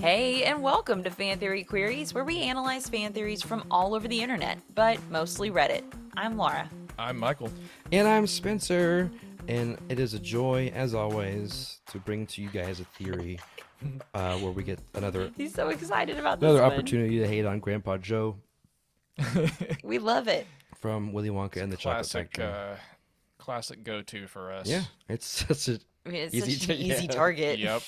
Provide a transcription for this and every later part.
Hey, and welcome to Fan Theory Queries, where we analyze fan theories from all over the internet, but mostly Reddit. I'm Laura. I'm Michael. And I'm Spencer, and it is a joy, as always, to bring to you guys a theory uh, where we get another He's so excited about this another one. opportunity to hate on Grandpa Joe We love it. from Willy Wonka and the Chocolate Factory. uh, classic go-to for us. yeah, it's such a I mean, it's Easy such to- an easy yeah. target. Yep.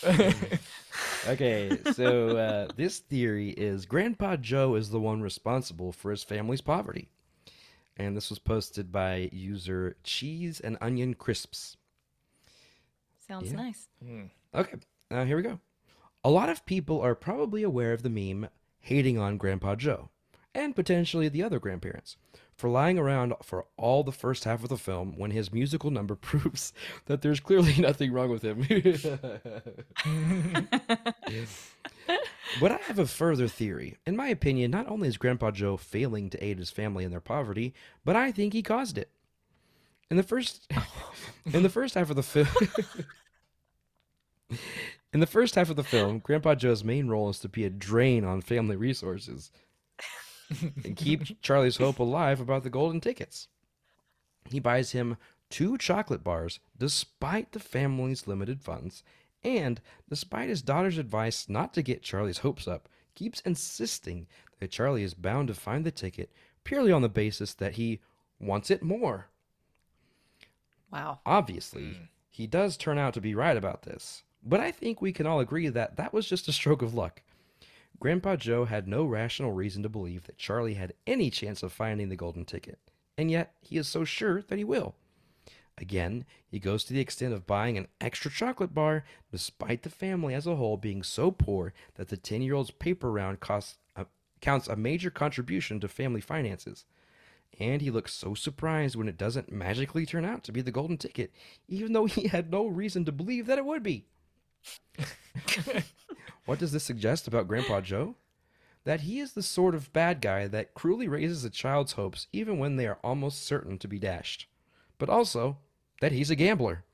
okay. So uh, this theory is Grandpa Joe is the one responsible for his family's poverty, and this was posted by user Cheese and Onion Crisps. Sounds Yeah. nice. Okay, uh, here we go. A lot of people are probably aware of the meme hating on Grandpa Joe and potentially the other grandparents for lying around for all the first half of the film when his musical number proves that there's clearly nothing wrong with him. but I have a further theory. In my opinion, not only is Grandpa Joe failing to aid his family in their poverty, but I think he caused it. In the first in the first half of the film in the first half of the film, Grandpa Joe's main role is to be a drain on family resources and keep Charlie's hope alive about the golden tickets. He buys him two chocolate bars despite the family's limited funds, and despite his daughter's advice not to get Charlie's hopes up, keeps insisting that Charlie is bound to find the ticket purely on the basis that he wants it more. Wow. Obviously, he does turn out to be right about this, but I think we can all agree that that was just a stroke of luck. Grandpa Joe had no rational reason to believe that Charlie had any chance of finding the golden ticket, and yet he is so sure that he will. Again, he goes to the extent of buying an extra chocolate bar, despite the family as a whole being so poor that the 10 year old's paper round costs counts a major contribution to family finances. And he looks so surprised when it doesn't magically turn out to be the golden ticket, even though he had no reason to believe that it would be. What does this suggest about Grandpa Joe? That he is the sort of bad guy that cruelly raises a child's hopes even when they are almost certain to be dashed. But also, that he's a gambler.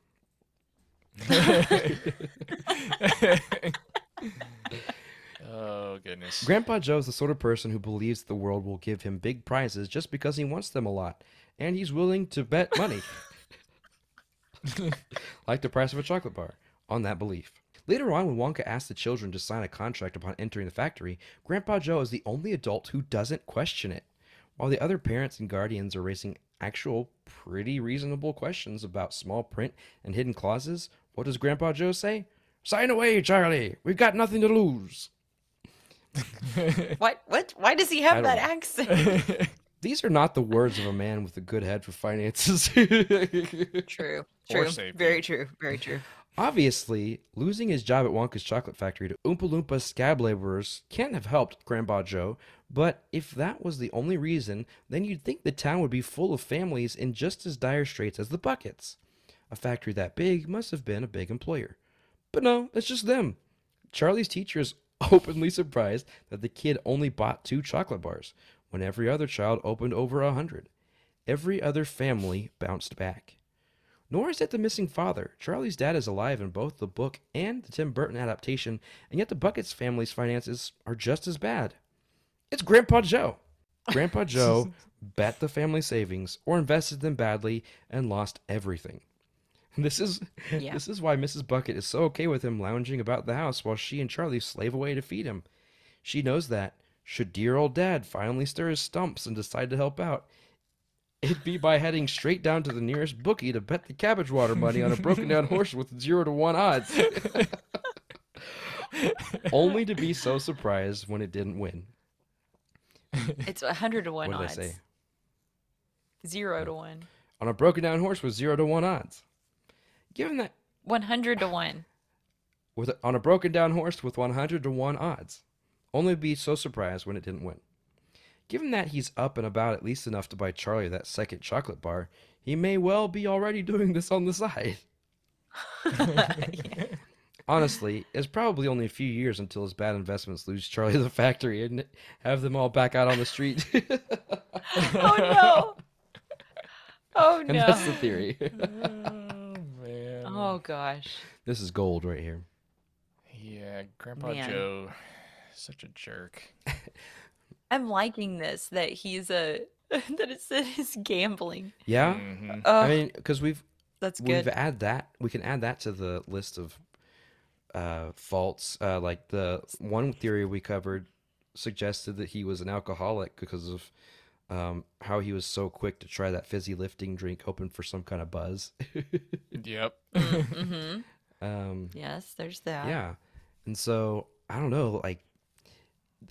oh goodness. Grandpa Joe is the sort of person who believes the world will give him big prizes just because he wants them a lot, and he's willing to bet money, like the price of a chocolate bar, on that belief. Later on, when Wonka asks the children to sign a contract upon entering the factory, Grandpa Joe is the only adult who doesn't question it, while the other parents and guardians are raising actual, pretty reasonable questions about small print and hidden clauses. What does Grandpa Joe say? Sign away, Charlie. We've got nothing to lose. What? What? Why does he have don't that accent? These are not the words of a man with a good head for finances. true. Or True. Very true. Very true. Obviously, losing his job at Wonka's chocolate factory to Oompa Loompa scab laborers can't have helped Grandpa Joe, but if that was the only reason, then you'd think the town would be full of families in just as dire straits as the Buckets. A factory that big must have been a big employer. But no, it's just them. Charlie's teacher is openly surprised that the kid only bought two chocolate bars, when every other child opened over a hundred. Every other family bounced back. Nor is it the missing father. Charlie's dad is alive in both the book and the Tim Burton adaptation, and yet the Buckets family's finances are just as bad. It's Grandpa Joe. Grandpa Joe bet the family savings or invested them badly and lost everything. This is Yeah. this is why Mrs. Bucket is so okay with him lounging about the house while she and Charlie slave away to feed him. She knows that should dear old dad finally stir his stumps and decide to help out, it'd be by heading straight down to the nearest bookie to bet the cabbage water money on a broken down horse with zero to one odds. Only to be so surprised when it didn't win. It's a hundred to one What did I odds. say? Zero to one. On a broken down horse with zero to one odds. Given that One hundred to one. with on a broken down horse with 100 to 1 odds. Only be so surprised when it didn't win. Given that he's up and about at least enough to buy Charlie that second chocolate bar, he may well be already doing this on the side. honestly, it's probably only a few years until his bad investments lose Charlie the factory and have them all back out on the street. oh no. Oh no! and no. that's the theory. Oh, man. Oh gosh. this is gold right here. Yeah, Grandpa Man. Joe, such a jerk. I'm liking this that he's a that it said he's gambling. Yeah, Mhm. Oh, I mean, because we've that's good. we've add that we can add that to the list of uh, faults. Uh, like the one theory we covered suggested that he was an alcoholic because of um, how he was so quick to try that fizzy lifting drink, hoping for some kind of buzz. Yep. hmm um, Yes, there's that. yeah, and so I don't know, like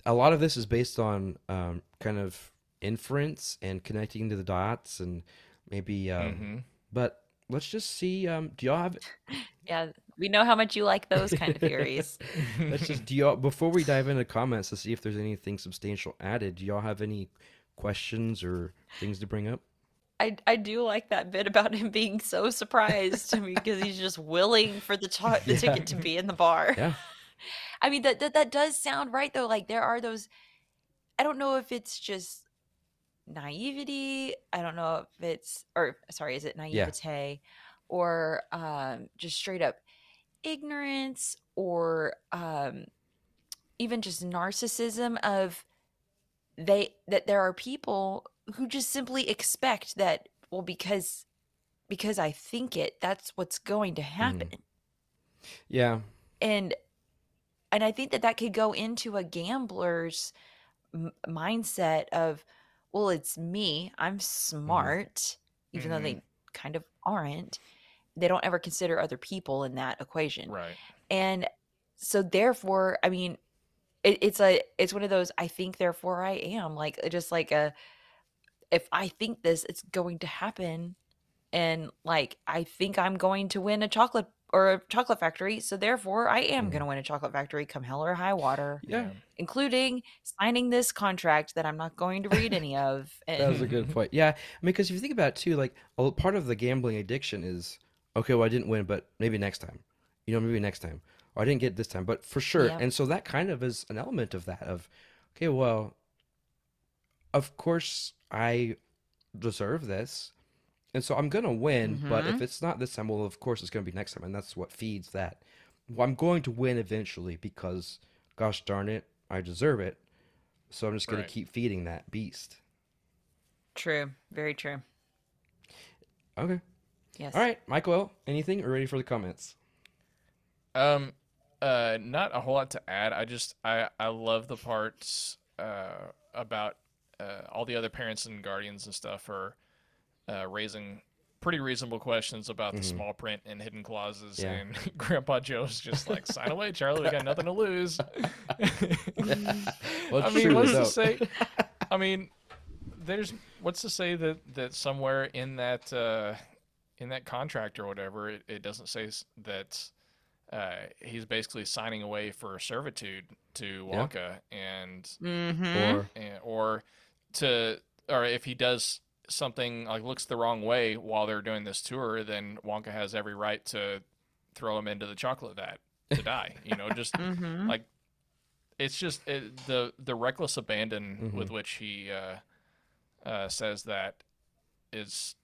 a lot of this is based on um, kind of inference and connecting to the dots, and maybe. Um, Mhm. But let's just see. Um, do y'all have Yeah, we know how much you like those kind of theories. Let's just do y'all before we dive into comments to see if there's anything substantial added. Do y'all have any questions or things to bring up? I I do like that bit about him being so surprised because he's just willing for the to- the Yeah. ticket to be in the bar. Yeah, I mean that, that that does sound right though. Like there are those I don't know if it's just naivety. I don't know if it's or sorry, is it naivete or um just straight up ignorance or um even just narcissism of they that there are people who just simply expect that well because because I think it that's what's going to happen yeah, and and i think that that could go into a gambler's m- mindset of well it's me i'm smart even though they kind of aren't. They don't ever consider other people in that equation. Right. and so therefore i mean it, it's a it's one of those i think therefore i am like uh, just like a if i think this it's going to happen and like i think i'm going to win a chocolate or a chocolate factory so therefore i am Mhm. going to win a chocolate factory come hell or high water yeah. including signing this contract that i'm not going to read any of That was a good point. Yeah, I mean, because if you think about it too, like a l- part of the gambling addiction is okay. Well, I didn't win, but maybe next time. You know, maybe next time. Or I didn't get it this time, but for sure. Yeah. And so that kind of is an element of that. Of okay, well, of course I deserve this, and so I'm gonna win. But if it's not this time, well, of course it's gonna be next time, and that's what feeds that. Well, I'm going to win eventually because, gosh darn it, I deserve it. So I'm just gonna Right. keep feeding that beast. true very true Okay. yes All right, Michael. Anything? Or ready for the comments? Um, uh, not a whole lot to add. I just I I love the parts uh about uh all the other parents and guardians and stuff are uh raising pretty reasonable questions about the small print and hidden clauses Yeah. and Grandpa Joe's just like sign away, Charlie. We got nothing to lose. Well, I mean, true, what's they to say? I mean, there's what's to say that that somewhere in that uh, in that contract or whatever, it, it doesn't say that uh, he's basically signing away for servitude to Yeah. Wonka, and, mm-hmm. Or and or to or if he does something like looks the wrong way while they're doing this tour, then Wonka has every right to throw him into the chocolate vat to die. You know, just Mm-hmm. like it's just it, the the reckless abandon Mhm. with which he uh, uh, says that is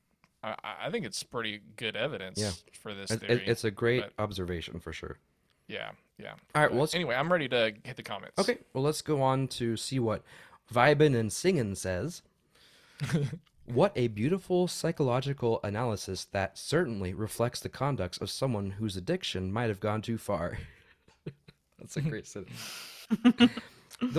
I, I think it's pretty good evidence Yeah. for this theory. it- it's a great but- observation for sure. yeah, yeah. All right, well, anyway, I'm ready to hit the comments. okay. Well, let's go on to see what Vibin and Singin says. what a beautiful psychological analysis that certainly reflects the conducts of someone whose addiction might have gone too far. That's a great sentence. the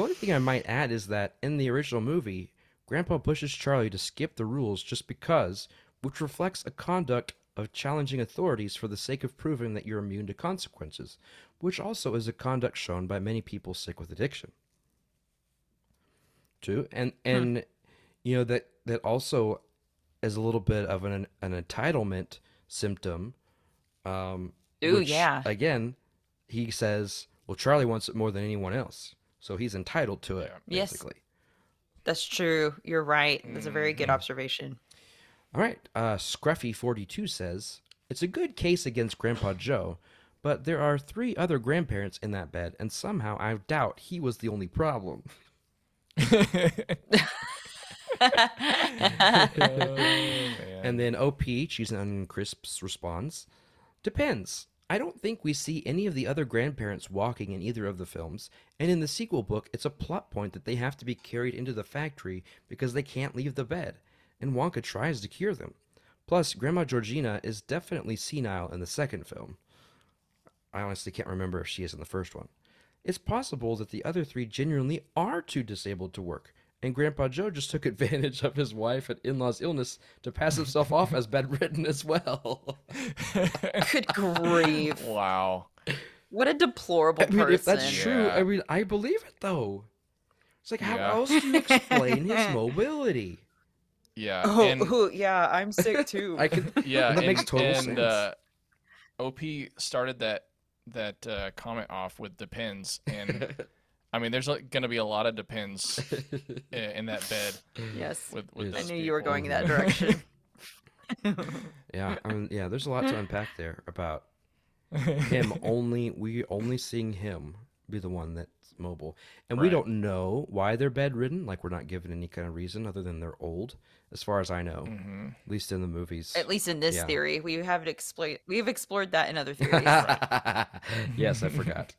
only thing I might add is that in the original movie, Grandpa pushes Charlie to skip the rules just because, which reflects a conduct of challenging authorities for the sake of proving that you're immune to consequences, which also is a conduct shown by many people sick with addiction. Too, and and you know that that also is a little bit of an an entitlement symptom. Um, Ooh, which, yeah. Again, he says, "Well, Charlie wants it more than anyone else, so he's entitled to it." Yeah. Yes. That's true. You're right. That's a very Mm-hmm. good observation. All right. Uh, Scruffy42 says, It's a good case against Grandpa Joe, but there are three other grandparents in that bed, and somehow I doubt he was the only problem. and then OP, Cheese and Crisps responds, Depends. I don't think we see any of the other grandparents walking in either of the films, and in the sequel book, it's a plot point that they have to be carried into the factory because they can't leave the bed, and Wonka tries to cure them. Plus, Grandma Georgina is definitely senile in the second film. I honestly can't remember if she is in the first one. It's possible that the other three genuinely are too disabled to work, and Grandpa Joe just took advantage of his wife and in law's illness to pass himself off as bedridden as well. Good grief. Wow. What a deplorable I mean, person. if that's true, Yeah. I mean, I believe it though. It's like, how Yeah. else do you explain his mobility? Yeah. Oh, and, oh, yeah, I'm sick too. I could. yeah, that and, makes total and, sense. Uh, OP started that that uh, comment off with depends, and I mean, there's going to be a lot of depends in that bed yes. with with Yes. I those knew you were going in that direction. yeah, I mean, yeah. There's a lot to unpack there about him. Only we only seeing him be the one that's mobile, and we don't know why they're bedridden. Like we're not given any kind of reason other than they're old, as far as I know. hmm At least in the movies. At least in this Yeah. theory, we haven't explored. We've explored that in other theories. yes, I forgot.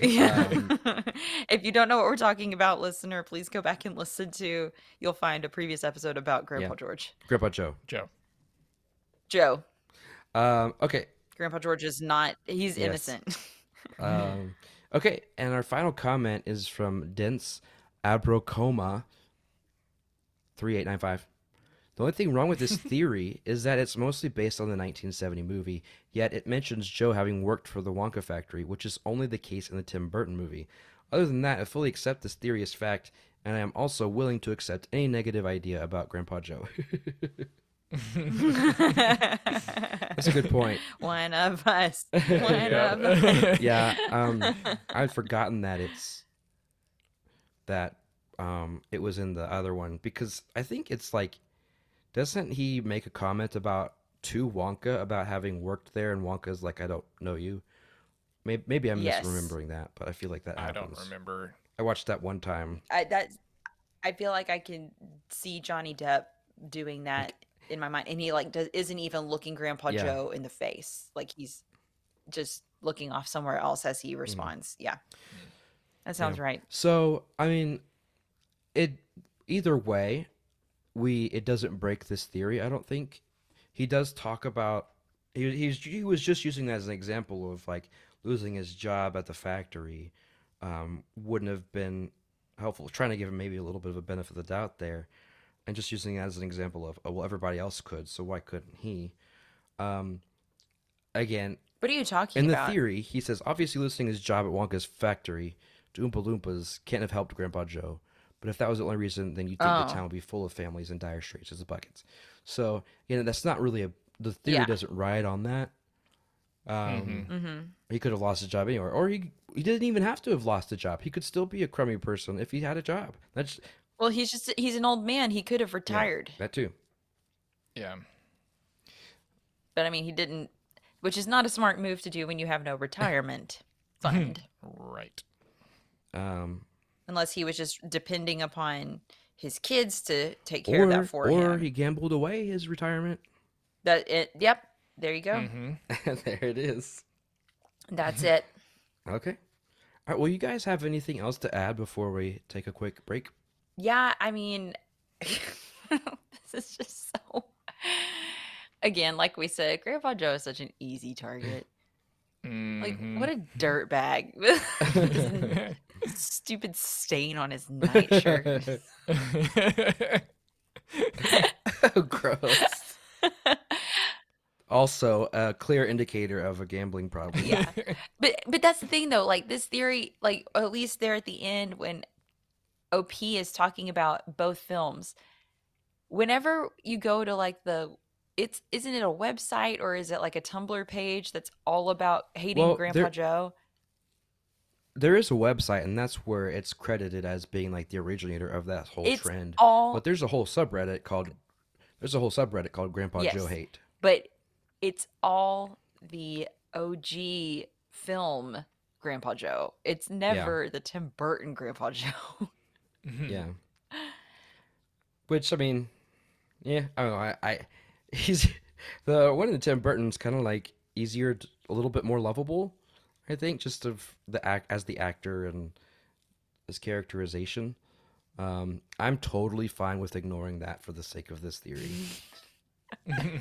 Yeah. Um, if you don't know what we're talking about, listener, please go back and listen to. You'll find a previous episode about Grandpa Yeah. George. Grandpa Joe. Joe. Joe, Um, okay. Grandpa George is not. He's Yes. innocent. Um, okay, and our final comment is from Dense Abrocoma three eight nine five. The only thing wrong with this theory is that it's mostly based on the 1970 movie, yet it mentions Joe having worked for the Wonka factory, which is only the case in the Tim Burton movie. Other than that, I fully accept this theory as fact, and I am also willing to accept any negative idea about Grandpa Joe. That's a good point. One of us. One Yeah. of us. yeah um i'd forgotten that it's that um it was in the other one because i think it's like doesn't he make a comment about to wonka about having worked there and wonka's like i don't know you maybe, maybe i'm Yes. misremembering that but i feel like that I don't remember. i watched that one time I that I feel like I can see Johnny Depp doing that in my mind, and he like does, isn't even looking Grandpa Yeah. Joe in the face, like he's just looking off somewhere else as he mm. responds. Yeah, that sounds right. So, I mean, it either way, we it doesn't break this theory. I don't think he does talk about he he's he was just using that as an example of like losing his job at the factory um, wouldn't have been helpful. Trying to give him maybe a little bit of a benefit of the doubt there, and just using that as an example of oh, well everybody else could, so why couldn't he? Um, again, What are you talking in the theory, he says obviously losing his job at Wonka's factory to Oompa Loompas can't have helped Grandpa Joe. But if that was the only reason, then you'd think Oh. the town would be full of families in dire straits as the buckets. So, you know, that's not really a. The theory Yeah. doesn't ride on that. Um, Mm-hmm. He could have lost his job anywhere, or he he didn't even have to have lost a job. He could still be a crummy person if he had a job. That's Well, he's just he's an old man. He could have retired, that too. Yeah. but I mean, he didn't, which is not a smart move to do when you have no retirement fund, Right. Um, unless he was just depending upon his kids to take care or of that for or him. Or he gambled away his retirement. That it. Yep. There you go. hmm there it is. That's it. Okay. All right. Well, you guys have anything else to add before we take a quick break? Yeah, I mean, this is just so. Again, like we said, Grandpa Joe is such an easy target. Like, Mhm. what a dirt bag. Stupid stain on his nightshirt. oh, gross. Also, a clear indicator of a gambling problem. yeah. But but that's the thing though, like this theory, like at least there at the end when OP is talking about both films, whenever you go to like the it's isn't it a website or is it like a Tumblr page that's all about hating Well, Grandpa Joe? There is a website, and that's where it's credited as being like the originator of that whole It's trend. all But there's a whole subreddit called there's a whole subreddit called Grandpa Yes. Joe Hate. but it's all the OG film Grandpa Joe. It's never yeah. the Tim Burton Grandpa Joe. Mm-hmm. yeah. Which I mean, yeah, I don't know. I, I he's the one in the Tim Burton's kind of like easier, to, a little bit more lovable. I think just of the act as the actor and his characterization. Um, I'm totally fine with ignoring that for the sake of this theory.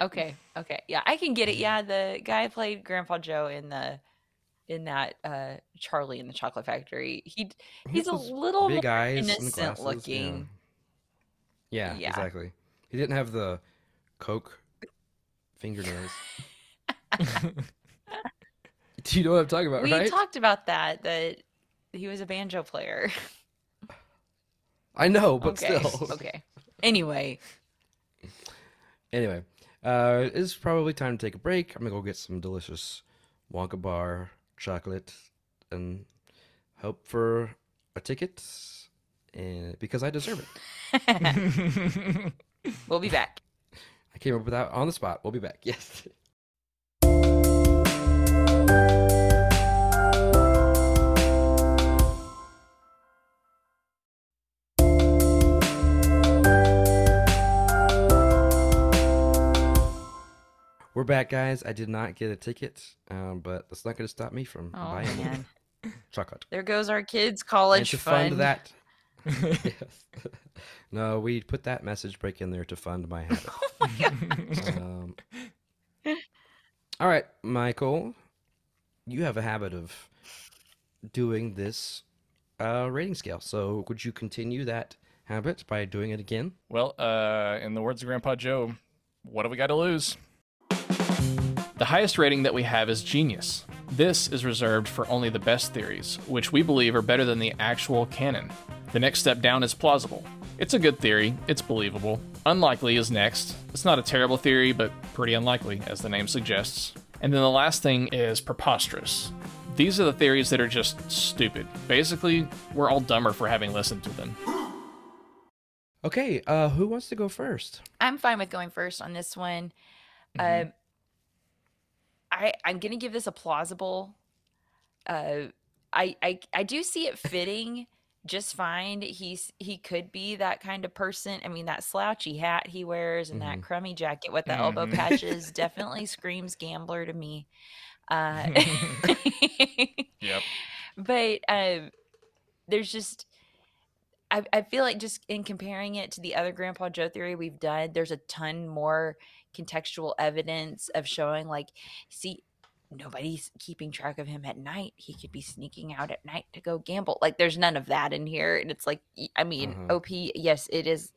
okay, okay, yeah, I can get it. Yeah, the guy played Grandpa Joe in the in that uh Charlie in the Chocolate Factory. He he's a little big eyes innocent looking. Yeah. Yeah, yeah. exactly. He didn't have the Coke fingernails. Do you know what I'm talking about? We right? talked about that. That he was a banjo player. I know, but okay. still. Okay. Anyway. Anyway, uh, it's probably time to take a break. I'm gonna go get some delicious Wonka bar chocolate and hope for a ticket, and because I deserve it. we'll be back. I came up with that on the spot. We'll be back. Yes. We're back, guys. I did not get a ticket, um, but that's not going to stop me from oh, buying man. chocolate. There goes our kids' college and to fund. fund that. no, we put that message break in there to fund my habit. Oh my um, all right, Michael, you have a habit of doing this uh, rating scale. So, would you continue that habit by doing it again? Well, uh, in the words of Grandpa Joe, what have we got to lose? The highest rating that we have is genius. This is reserved for only the best theories, which we believe are better than the actual canon. The next step down is plausible. It's a good theory, it's believable. Unlikely is next. It's not a terrible theory, but pretty unlikely, as the name suggests. And then the last thing is preposterous. These are the theories that are just stupid. Basically, we're all dumber for having listened to them. Okay, uh, who wants to go first? I'm fine with going first on this one. Mm-hmm. Uh, I I'm gonna give this a plausible. Uh, I I I do see it fitting just fine. He's he could be that kind of person. I mean, that slouchy hat he wears and mm-hmm. that crummy jacket with the mm-hmm. elbow patches definitely screams gambler to me. Uh, yep. But um, there's just I, I feel like just in comparing it to the other Grandpa Joe theory we've done, there's a ton more contextual evidence of showing like, see, nobody's keeping track of him at night. He could be sneaking out at night to go gamble. Like there's none of that in here. And it's like, I mean, uh-huh. OP, yes, it is.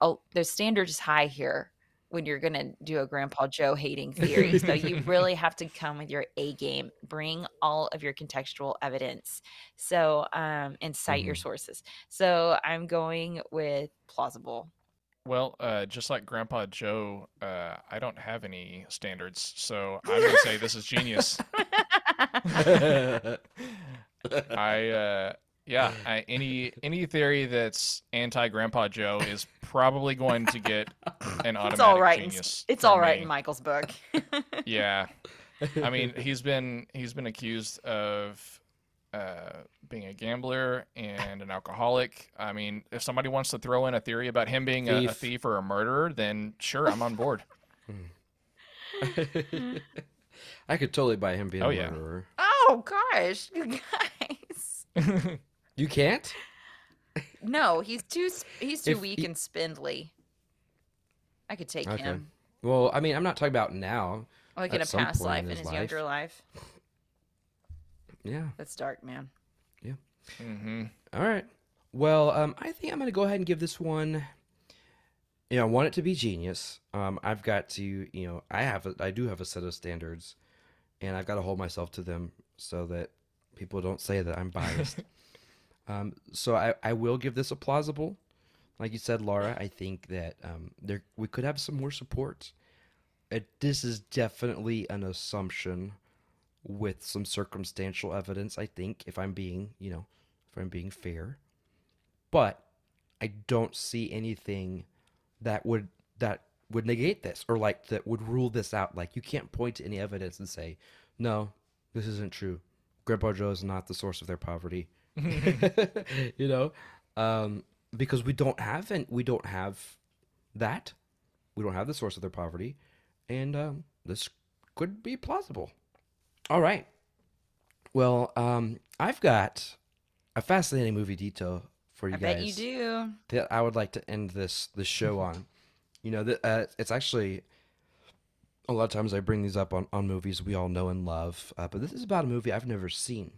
Oh, the standard is high here when you're going to do a Grandpa Joe hating theory. so you really have to come with your A game, bring all of your contextual evidence. So, um, and cite mm-hmm. your sources. So I'm going with plausible. Well, uh, just like Grandpa Joe, uh, I don't have any standards, so I'm gonna say this is genius. I, uh, yeah, I, any any theory that's anti Grandpa Joe is probably going to get an automatic it's all right genius. In, it's all right me. in Michael's book. yeah, I mean he's been he's been accused of uh, being a gambler and an alcoholic. I mean, if somebody wants to throw in a theory about him being thief. A, a, thief or a murderer, then sure, I'm on board. I could totally buy him being oh, a yeah. murderer. Oh gosh, you guys. you can't? No, he's too he's too if weak he... and spindly. I could take okay. him. Well, I mean, I'm not talking about now. Like in a past life, in his, in his younger life. Yeah. That's dark, man. Yeah. Mm-hmm. All right. Well, um, I think I'm going to go ahead and give this one. You know, I want it to be genius. Um, I've got to, you know, I have, a, I do have a set of standards, and I've got to hold myself to them so that people don't say that I'm biased. um, so I, I will give this a plausible. Like you said, Laura, I think that um, there we could have some more support. It, this is definitely an assumption with some circumstantial evidence, I think, if I'm being, you know, if I'm being fair. But I don't see anything that would that would negate this or like that would rule this out. Like you can't point to any evidence and say, no, this isn't true. Grandpa Joe is not the source of their poverty. you know, um, because we don't have and we don't have that. We don't have the source of their poverty, and um, this could be plausible. All right. Well, um, I've got a fascinating movie detail for you I guys bet you do. that I would like to end this this show on. You know, that uh, it's actually a lot of times I bring these up on, on movies we all know and love, uh, but this is about a movie I've never seen.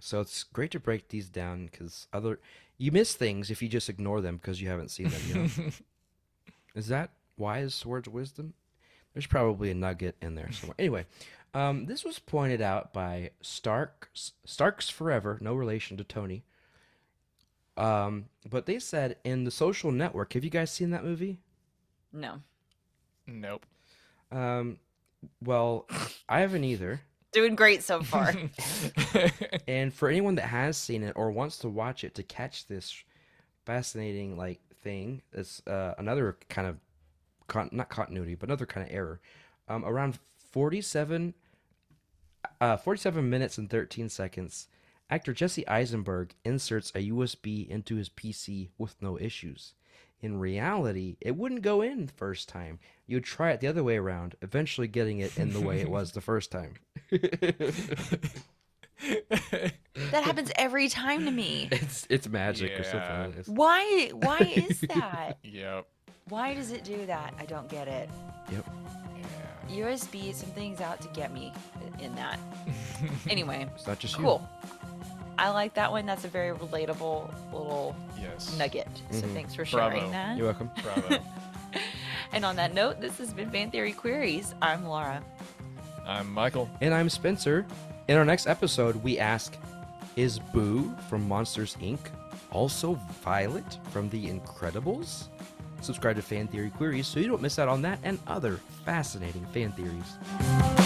So it's great to break these down because other you miss things if you just ignore them because you haven't seen them. You know? is that wise words of wisdom? There's probably a nugget in there somewhere. Anyway, um, this was pointed out by Starks Starks Forever, no relation to Tony. Um, but they said in the Social Network. Have you guys seen that movie? No. Nope. Um, well, I haven't either. Doing great so far. And for anyone that has seen it or wants to watch it to catch this fascinating like thing, it's uh, another kind of con- not continuity, but another kind of error. Um, around 47, uh, 47 minutes and 13 seconds, actor Jesse Eisenberg inserts a USB into his PC with no issues. In reality, it wouldn't go in the first time. You'd try it the other way around, eventually getting it in the way it was the first time. that happens every time to me. It's it's magic or something. Yeah. It's- Why? Why is that? yep. Why does it do that? I don't get it. Yep. Yeah. USB, something's out to get me in that. Anyway, It's not just you. cool. I like that one. That's a very relatable little Yes. nugget. So Mhm. thanks for Bravo. sharing that. You're welcome. Bravo. And on that note, this has been Fan Theory Queries. I'm Laura. I'm Michael. And I'm Spencer. In our next episode, we ask Is Boo from Monsters Inc. also Violet from The Incredibles? Subscribe to Fan Theory Queries so you don't miss out on that and other fascinating fan theories.